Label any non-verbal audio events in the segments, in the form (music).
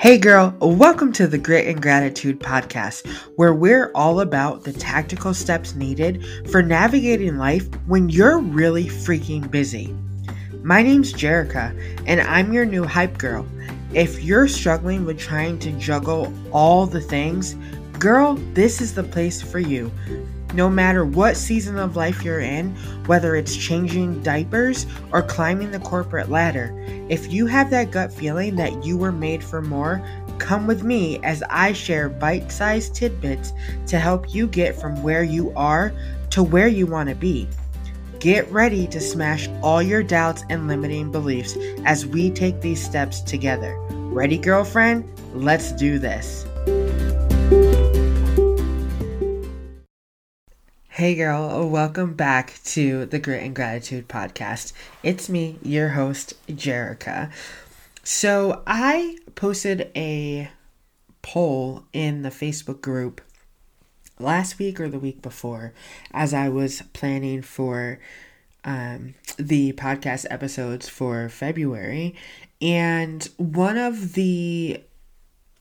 Hey girl, welcome to the Grit and Gratitude podcast, where we're all about the tactical steps needed for navigating life when you're really freaking busy. My name's Jerica, and I'm your new hype girl. If you're struggling with trying to juggle all the things, girl, this is the place for you. No matter what season of life you're in, whether it's changing diapers or climbing the corporate ladder, if you have that gut feeling that you were made for more, come with me as I share bite sized tidbits to help you get from where you are to where you want to be. Get ready to smash all your doubts and limiting beliefs as we take these steps together. Ready, girlfriend? Let's do this. Hey girl, welcome back to the Grit and Gratitude podcast. It's me, your host, Jerica. So, I posted a poll in the Facebook group last week or the week before as I was planning for um, the podcast episodes for February. And one of the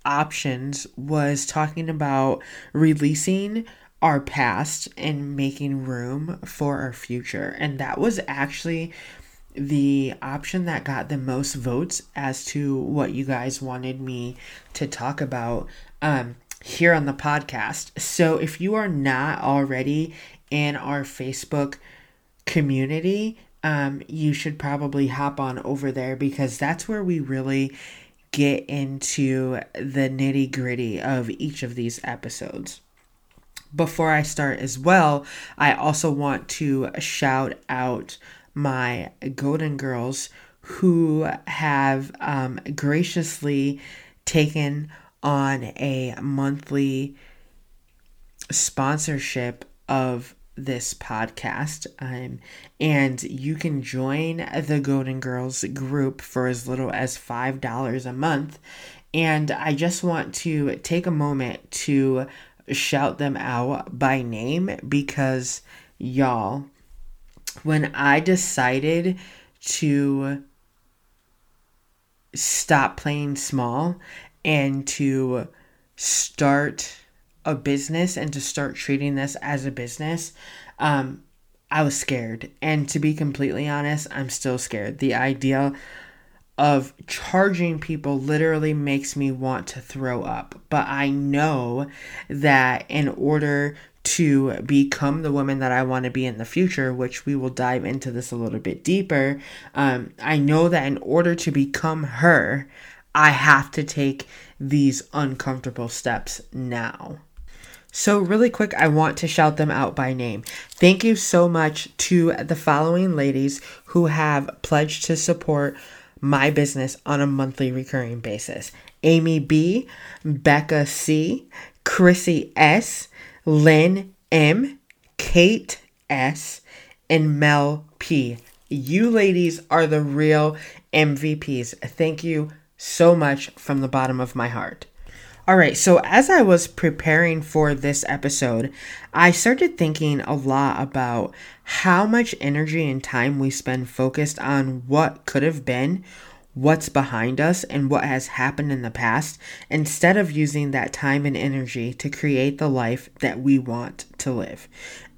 options was talking about releasing our past and making room for our future. And that was actually the option that got the most votes as to what you guys wanted me to talk about um, here on the podcast. So if you are not already in our Facebook community, um, you should probably hop on over there because that's where we really get into the nitty gritty of each of these episodes before I start as well, I also want to shout out my Golden Girls who have um, graciously taken on a monthly sponsorship of this podcast. Um, and you can join the Golden Girls group for as little as $5 a month. And I just want to take a moment to shout them out by name because y'all, when I decided to stop playing small and to start a business and to start treating this as a business, um, I was scared. And to be completely honest, I'm still scared. The idea of charging people literally makes me want to throw up. But I know that in order to become the woman that I want to be in the future, which we will dive into this a little bit deeper, um, I know that in order to become her, I have to take these uncomfortable steps now. So, really quick, I want to shout them out by name. Thank you so much to the following ladies who have pledged to support my business on a monthly recurring basis. Amy B, Becca C, Chrissy S, Lynn M, Kate S, and Mel P. You ladies are the real MVPs. Thank you so much from the bottom of my heart. All right, so as I was preparing for this episode, I started thinking a lot about how much energy and time we spend focused on what could have been, what's behind us, and what has happened in the past, instead of using that time and energy to create the life that we want to live.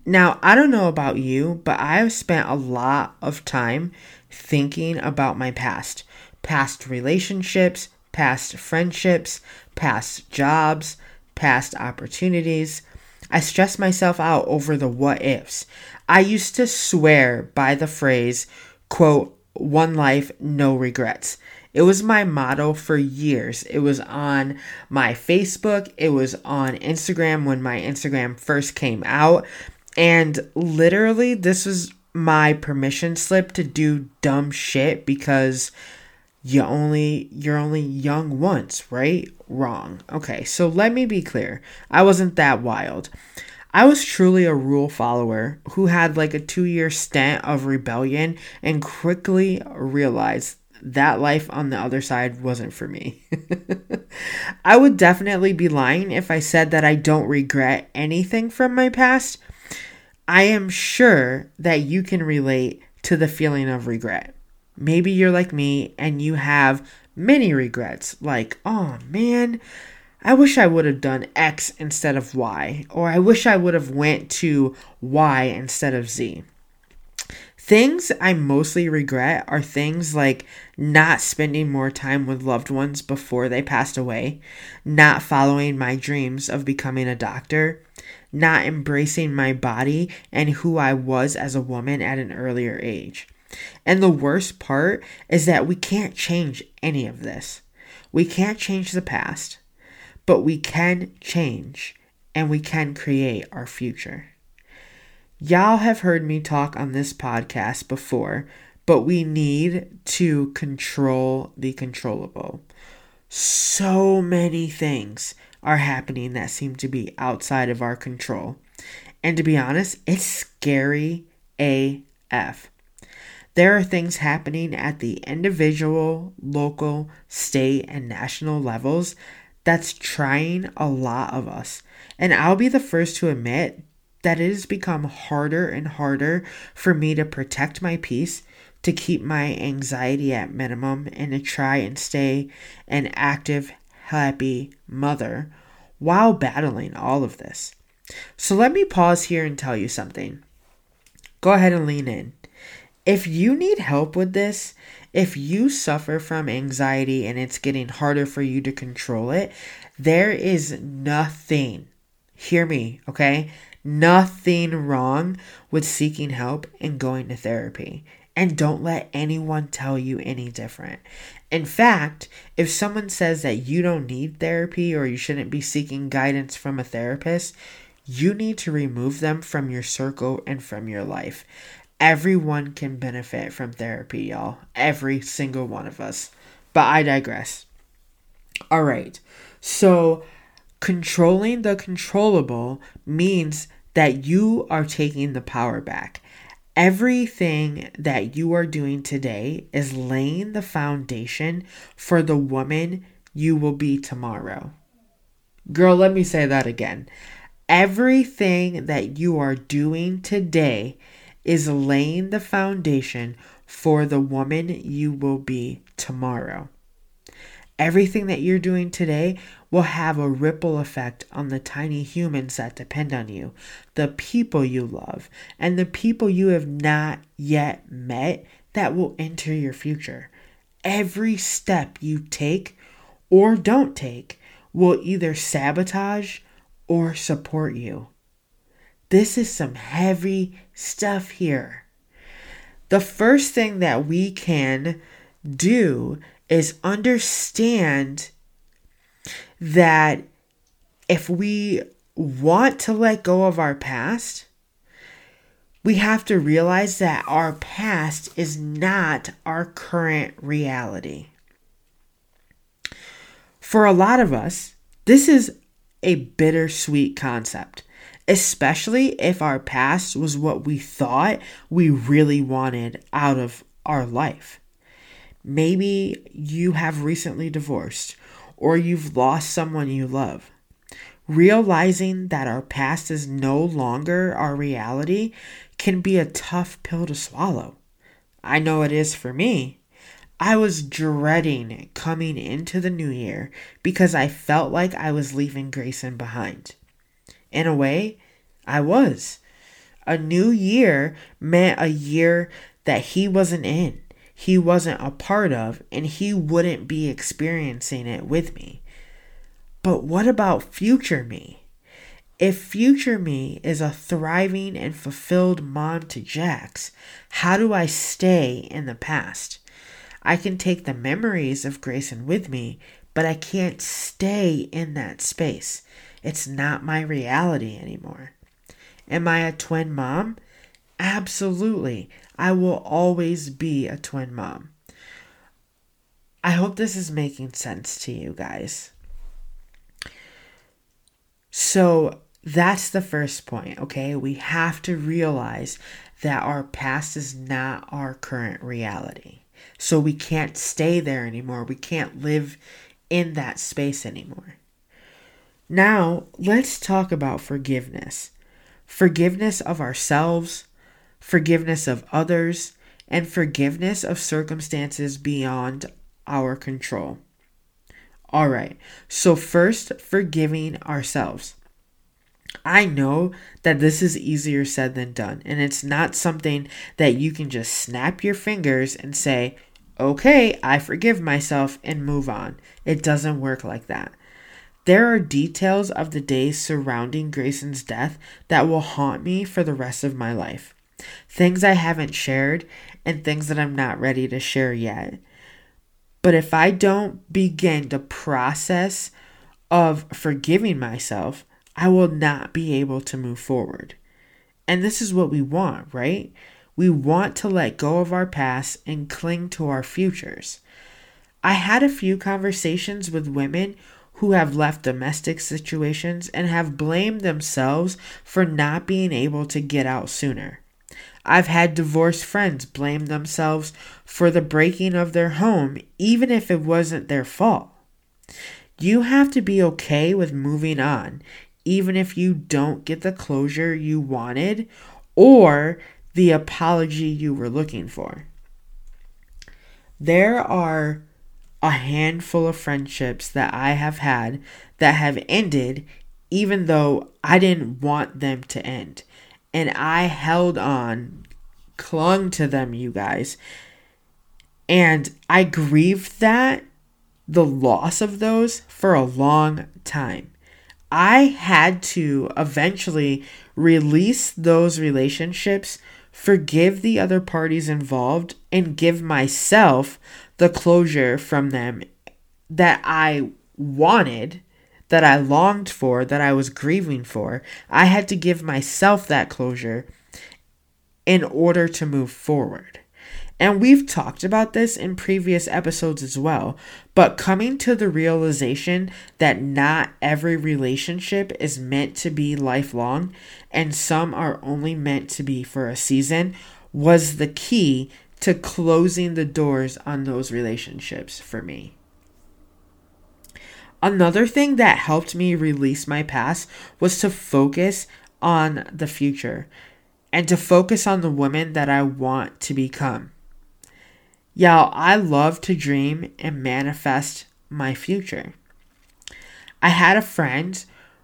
Now, I don't know about you, but I've spent a lot of time thinking about my past, past relationships, past friendships, past jobs, past opportunities. I stress myself out over the what ifs. I used to swear by the phrase, quote, one life, no regrets. It was my motto for years. It was on my Facebook, it was on Instagram when my Instagram first came out. And literally, this was my permission slip to do dumb shit because you only you're only young once, right? Wrong. Okay, so let me be clear. I wasn't that wild. I was truly a rule follower who had like a 2-year stint of rebellion and quickly realized that life on the other side wasn't for me. (laughs) I would definitely be lying if I said that I don't regret anything from my past. I am sure that you can relate to the feeling of regret. Maybe you're like me and you have many regrets, like, oh man, I wish I would have done X instead of Y, or I wish I would have went to Y instead of Z. Things I mostly regret are things like not spending more time with loved ones before they passed away, not following my dreams of becoming a doctor, not embracing my body and who I was as a woman at an earlier age. And the worst part is that we can't change any of this. We can't change the past, but we can change and we can create our future. Y'all have heard me talk on this podcast before, but we need to control the controllable. So many things are happening that seem to be outside of our control. And to be honest, it's scary AF. There are things happening at the individual, local, state, and national levels that's trying a lot of us. And I'll be the first to admit that it has become harder and harder for me to protect my peace, to keep my anxiety at minimum, and to try and stay an active, happy mother while battling all of this. So let me pause here and tell you something. Go ahead and lean in. If you need help with this, if you suffer from anxiety and it's getting harder for you to control it, there is nothing, hear me, okay? Nothing wrong with seeking help and going to therapy. And don't let anyone tell you any different. In fact, if someone says that you don't need therapy or you shouldn't be seeking guidance from a therapist, you need to remove them from your circle and from your life. Everyone can benefit from therapy, y'all. Every single one of us. But I digress. All right. So, controlling the controllable means that you are taking the power back. Everything that you are doing today is laying the foundation for the woman you will be tomorrow. Girl, let me say that again. Everything that you are doing today is laying the foundation for the woman you will be tomorrow. Everything that you're doing today will have a ripple effect on the tiny humans that depend on you, the people you love, and the people you have not yet met that will enter your future. Every step you take or don't take will either sabotage or support you. This is some heavy stuff here. The first thing that we can do is understand that if we want to let go of our past, we have to realize that our past is not our current reality. For a lot of us, this is a bittersweet concept especially if our past was what we thought we really wanted out of our life. Maybe you have recently divorced or you've lost someone you love. Realizing that our past is no longer our reality can be a tough pill to swallow. I know it is for me. I was dreading coming into the new year because I felt like I was leaving Grayson behind. In a way, I was. A new year meant a year that he wasn't in, he wasn't a part of, and he wouldn't be experiencing it with me. But what about future me? If future me is a thriving and fulfilled mom to Jax, how do I stay in the past? I can take the memories of Grayson with me, but I can't stay in that space. It's not my reality anymore. Am I a twin mom? Absolutely. I will always be a twin mom. I hope this is making sense to you guys. So that's the first point, okay? We have to realize that our past is not our current reality. So we can't stay there anymore. We can't live in that space anymore. Now, let's talk about forgiveness forgiveness of ourselves, forgiveness of others, and forgiveness of circumstances beyond our control. All right, so first, forgiving ourselves. I know that this is easier said than done, and it's not something that you can just snap your fingers and say, okay, I forgive myself and move on. It doesn't work like that. There are details of the days surrounding Grayson's death that will haunt me for the rest of my life. Things I haven't shared and things that I'm not ready to share yet. But if I don't begin the process of forgiving myself, I will not be able to move forward. And this is what we want, right? We want to let go of our past and cling to our futures. I had a few conversations with women who have left domestic situations and have blamed themselves for not being able to get out sooner. I've had divorced friends blame themselves for the breaking of their home, even if it wasn't their fault. You have to be okay with moving on, even if you don't get the closure you wanted or the apology you were looking for. There are a handful of friendships that I have had that have ended even though I didn't want them to end. And I held on, clung to them, you guys. And I grieved that, the loss of those, for a long time. I had to eventually release those relationships, forgive the other parties involved, and give myself the closure from them that I wanted, that I longed for, that I was grieving for. I had to give myself that closure in order to move forward. And we've talked about this in previous episodes as well. But coming to the realization that not every relationship is meant to be lifelong and some are only meant to be for a season was the key to closing the doors on those relationships for me. Another thing that helped me release my past was to focus on the future and to focus on the woman that I want to become. Y'all, I love to dream and manifest my future. I had a friend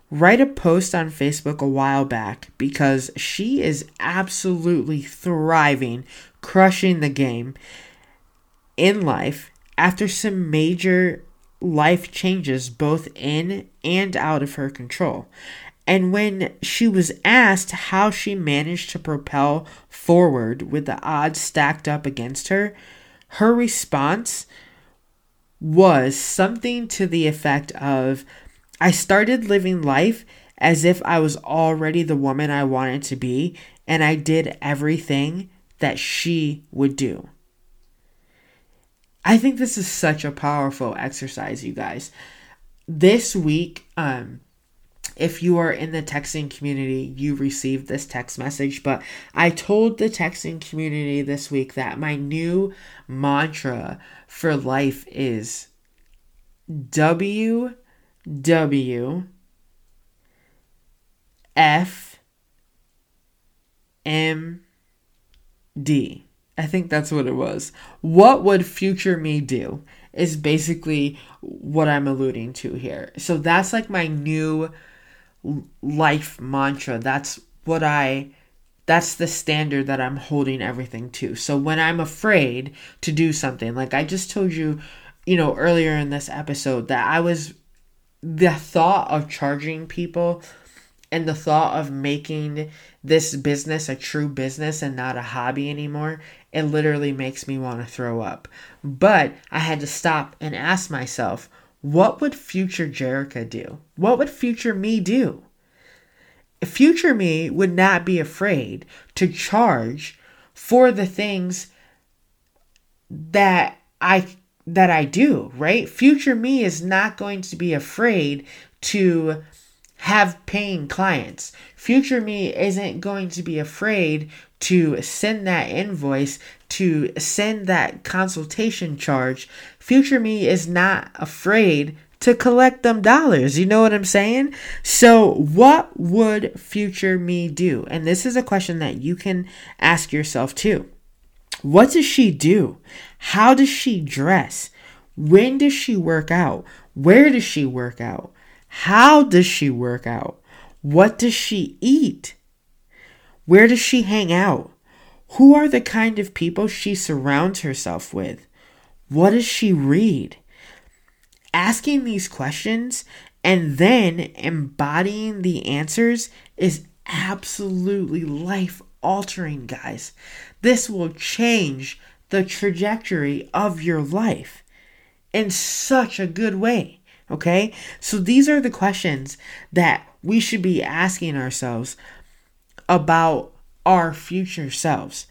write a post on Facebook a while back because she is absolutely thriving, crushing the game in life after some major life changes both in and out of her control. And when she was asked how she managed to propel forward with the odds stacked up against her, her response was something to the effect of I started living life as if I was already the woman I wanted to be, and I did everything that she would do. I think this is such a powerful exercise, you guys. This week, um, if you are in the texting community, you received this text message. But I told the texting community this week that my new mantra for life is W W F M D. I think that's what it was. What would future me do? Is basically what I'm alluding to here. So that's like my new life mantra. That's what I that's the standard that I'm holding everything to. So when I'm afraid to do something, like I just told you, you know, earlier in this episode that I was the thought of charging people and the thought of making this business a true business and not a hobby anymore, it literally makes me want to throw up. But I had to stop and ask myself, what would future Jerica do? What would future me do? Future me would not be afraid to charge for the things that I that I do, right? Future me is not going to be afraid to have paying clients. Future me isn't going to be afraid to send that invoice, to send that consultation charge. Future me is not afraid to collect them dollars. You know what I'm saying? So, what would future me do? And this is a question that you can ask yourself too. What does she do? How does she dress? When does she work out? Where does she work out? How does she work out? What does she eat? Where does she hang out? Who are the kind of people she surrounds herself with? What does she read? Asking these questions and then embodying the answers is absolutely life altering, guys. This will change the trajectory of your life in such a good way. Okay? So these are the questions that we should be asking ourselves about our future selves.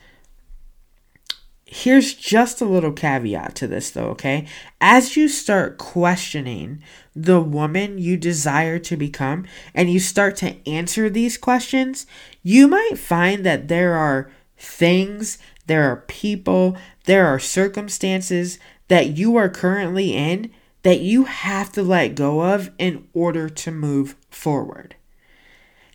Here's just a little caveat to this, though, okay? As you start questioning the woman you desire to become and you start to answer these questions, you might find that there are things, there are people, there are circumstances that you are currently in that you have to let go of in order to move forward.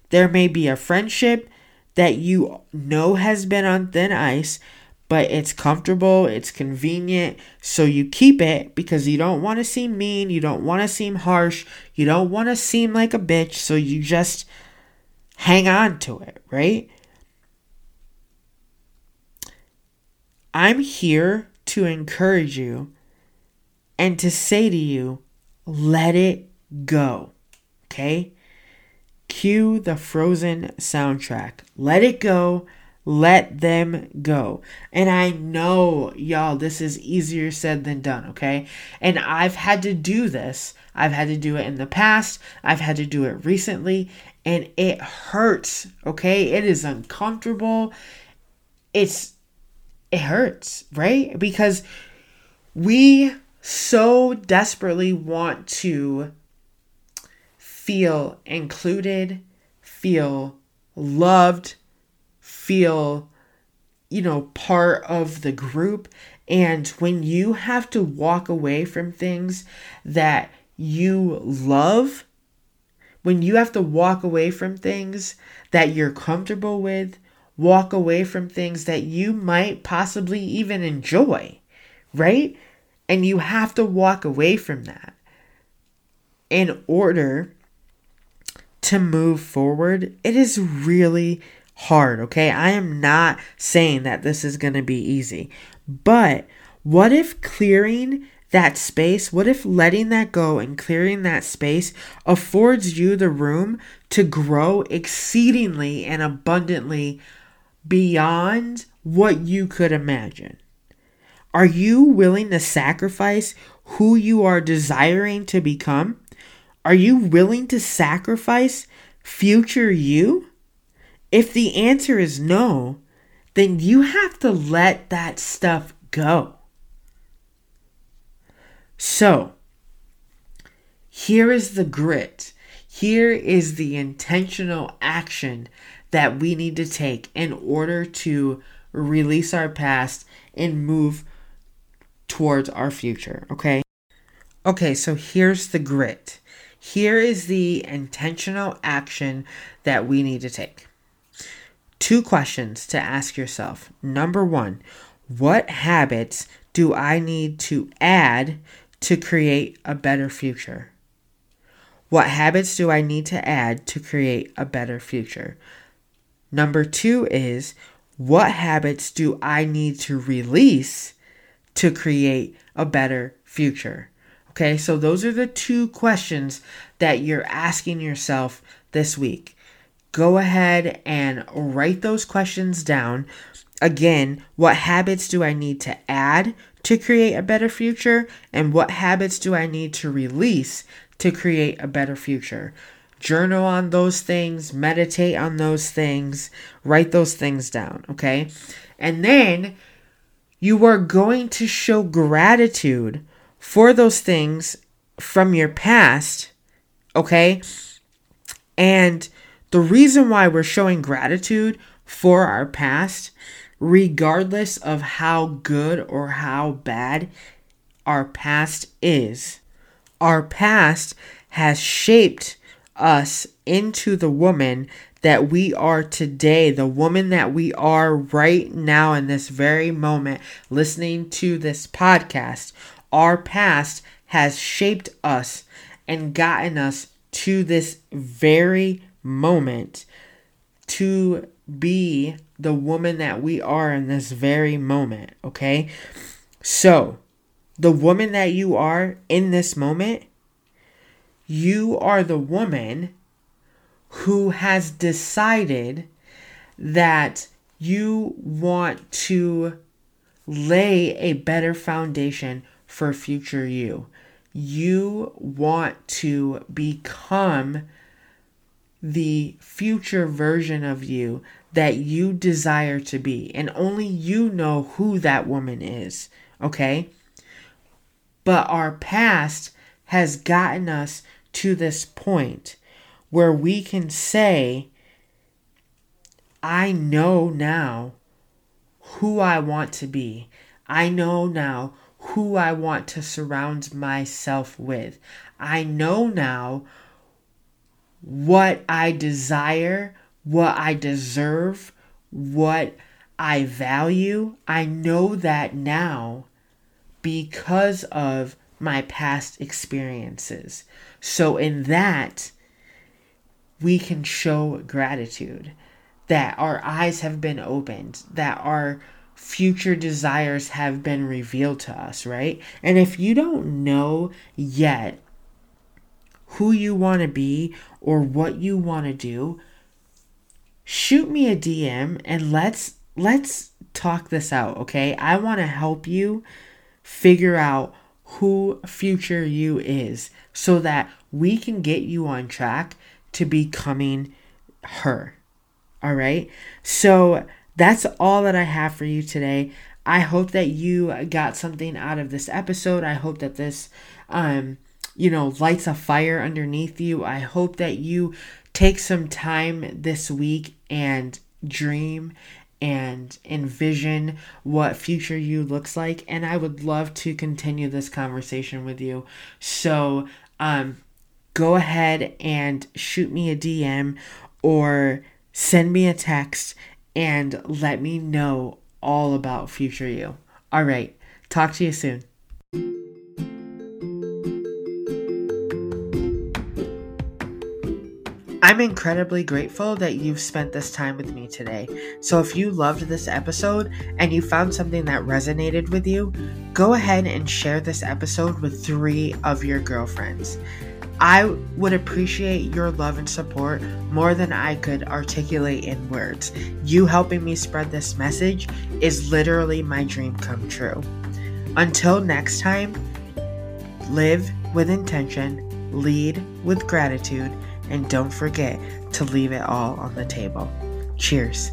There may be a friendship that you know has been on thin ice but it's comfortable, it's convenient, so you keep it because you don't want to seem mean, you don't want to seem harsh, you don't want to seem like a bitch, so you just hang on to it, right? I'm here to encourage you and to say to you, let it go. Okay? Cue the Frozen soundtrack. Let it go. Let them go. And I know, y'all, this is easier said than done, okay? And I've had to do this. I've had to do it in the past, I've had to do it recently, and it hurts, okay? It is uncomfortable. It's, it hurts, right? Because we so desperately want to feel included, feel loved feel, you know, part of the group. And when you have to walk away from things that you love, when you have to walk away from things that you're comfortable with, walk away from things that you might possibly even enjoy, right? And you have to walk away from that in order to move forward. It is really hard, okay? I am not saying that this is going to be easy. But what if clearing that space, what if letting that go and clearing that space affords you the room to grow exceedingly and abundantly beyond what you could imagine? Are you willing to sacrifice who you are desiring to become? Are you willing to sacrifice future you? If the answer is no, then you have to let that stuff go. So, here is the grit. Here is the intentional action that we need to take in order to release our past and move towards our future, okay? Okay, so here's the grit. Here is the intentional action that we need to take. Two questions to ask yourself. Number one, what habits do I need to add to create a better future? What habits do I need to add to create a better future? Number two is, what habits do I need to release to create a better future? Okay, so those are the two questions that you're asking yourself this week go ahead and write those questions down. Again, what habits do I need to add to create a better future? And what habits do I need to release to create a better future? Journal on those things, meditate on those things, write those things down, okay? And then you are going to show gratitude for those things from your past, okay? And the reason why we're showing gratitude for our past, regardless of how good or how bad our past is, our past has shaped us into the woman that we are today, the woman that we are right now in this very moment, listening to this podcast, our past has shaped us and gotten us to this very moment to be the woman that we are in this very moment, okay? So, the woman that you are in this moment, you are the woman who has decided that you want to lay a better foundation for future you. You want to become the future version of you that you desire to be. And only you know who that woman is, okay? But our past has gotten us to this point where we can say, I know now who I want to be. I know now who I want to surround myself with. I know now what I desire, what I deserve, what I value. I know that now because of my past experiences. So, in that, we can show gratitude that our eyes have been opened, that our future desires have been revealed to us, right? And if you don't know yet who you want to be or what you want to do, shoot me a DM and let's let's talk this out, okay? I want to help you figure out who future you is so that we can get you on track to becoming her. All right? So that's all that I have for you today. I hope that you got something out of this episode. I hope that this um you know lights a fire underneath you. I hope that you take some time this week and dream and envision what future you looks like and i would love to continue this conversation with you so um, go ahead and shoot me a dm or send me a text and let me know all about future you all right talk to you soon I'm incredibly grateful that you've spent this time with me today. So, if you loved this episode and you found something that resonated with you, go ahead and share this episode with three of your girlfriends. I would appreciate your love and support more than I could articulate in words. You helping me spread this message is literally my dream come true. Until next time, live with intention, lead with gratitude and don't forget to leave it all on the table. Cheers.